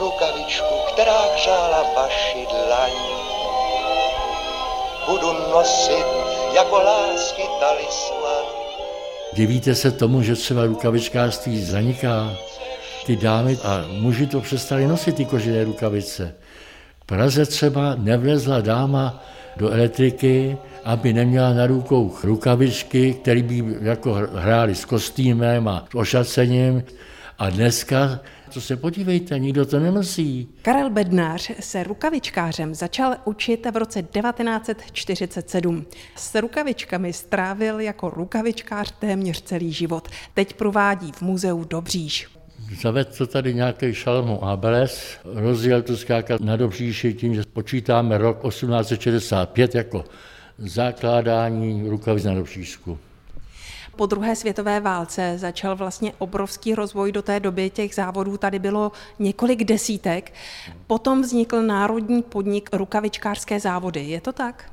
rukavičku, která hřála vaši dlaň. Budu nosit jako lásky talisman. Divíte se tomu, že třeba rukavičkářství zaniká? Ty dámy a muži to přestali nosit, ty kožené rukavice. V Praze třeba nevlezla dáma do elektriky, aby neměla na rukou rukavičky, které by jako hrály s kostýmem a ošacením. A dneska, to se podívejte, nikdo to nenosí. Karel Bednář se rukavičkářem začal učit v roce 1947. S rukavičkami strávil jako rukavičkář téměř celý život. Teď provádí v muzeu Dobříž. Zavedl to tady nějaký šalmu Abeles, rozjel to skákat na Dobříši tím, že počítáme rok 1865 jako zakládání rukavic na Dobřížsku. Po druhé světové válce začal vlastně obrovský rozvoj do té doby. Těch závodů tady bylo několik desítek. Potom vznikl národní podnik rukavičkářské závody. Je to tak?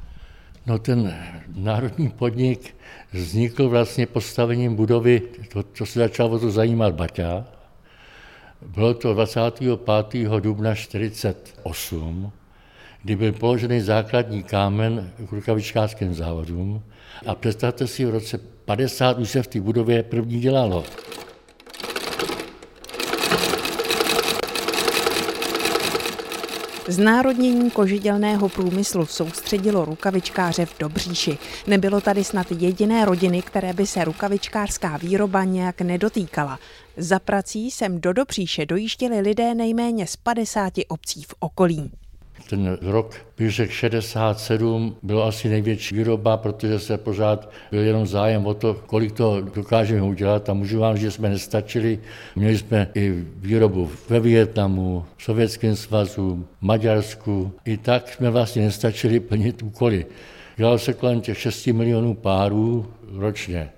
No ten národní podnik vznikl vlastně postavením budovy, to, to se začalo o to zajímat Baťa. Bylo to 25. dubna 1948 kdy byl položený základní kámen k rukavičkářským závodům. A představte si, v roce 50 už se v té budově první dělalo. Znárodnění kožidělného průmyslu soustředilo rukavičkáře v Dobříši. Nebylo tady snad jediné rodiny, které by se rukavičkářská výroba nějak nedotýkala. Za prací sem do Dobříše dojížděli lidé nejméně z 50 obcí v okolí. Ten rok, bych řekl 67, bylo asi největší výroba, protože se pořád byl jenom zájem o to, kolik to dokážeme udělat. A můžu vám, že jsme nestačili. Měli jsme i výrobu ve Vietnamu, v Sovětském svazu, Maďarsku. I tak jsme vlastně nestačili plnit úkoly. Dělalo se kolem těch 6 milionů párů ročně.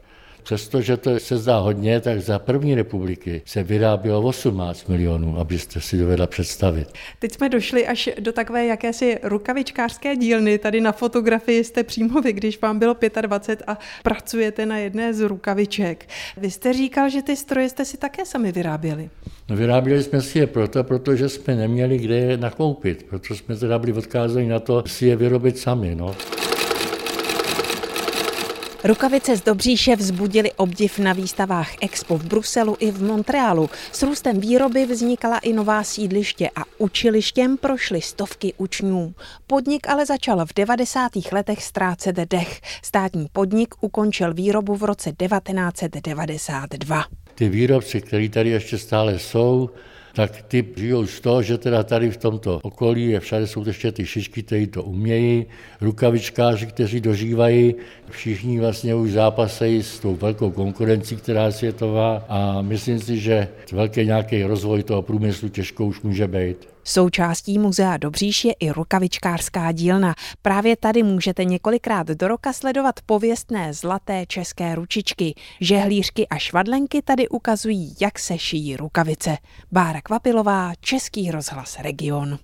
Přestože to se zdá hodně, tak za první republiky se vyrábělo 18 milionů, abyste si dovedla představit. Teď jsme došli až do takové jakési rukavičkářské dílny. Tady na fotografii jste přímo vy, když vám bylo 25 a pracujete na jedné z rukaviček. Vy jste říkal, že ty stroje jste si také sami vyráběli. No, vyráběli jsme si je proto, protože jsme neměli kde je nakoupit, proto jsme teda byli odkázáni na to si je vyrobit sami. No. Rukavice z Dobříše vzbudily obdiv na výstavách Expo v Bruselu i v Montrealu. S růstem výroby vznikala i nová sídliště a učilištěm prošly stovky učňů. Podnik ale začal v 90. letech ztrácet dech. Státní podnik ukončil výrobu v roce 1992. Ty výrobci, kteří tady ještě stále jsou, tak ty žijou z toho, že teda tady v tomto okolí je všade jsou ještě ty šišky, kteří to umějí, rukavičkáři, kteří dožívají, všichni vlastně už zápasejí s tou velkou konkurencí, která je světová a myslím si, že velký nějaký rozvoj toho průmyslu těžko už může být. Součástí muzea Dobříš je i rukavičkářská dílna. Právě tady můžete několikrát do roka sledovat pověstné zlaté české ručičky. Žehlířky a švadlenky tady ukazují, jak se šijí rukavice. Bára Kvapilová, Český rozhlas Region.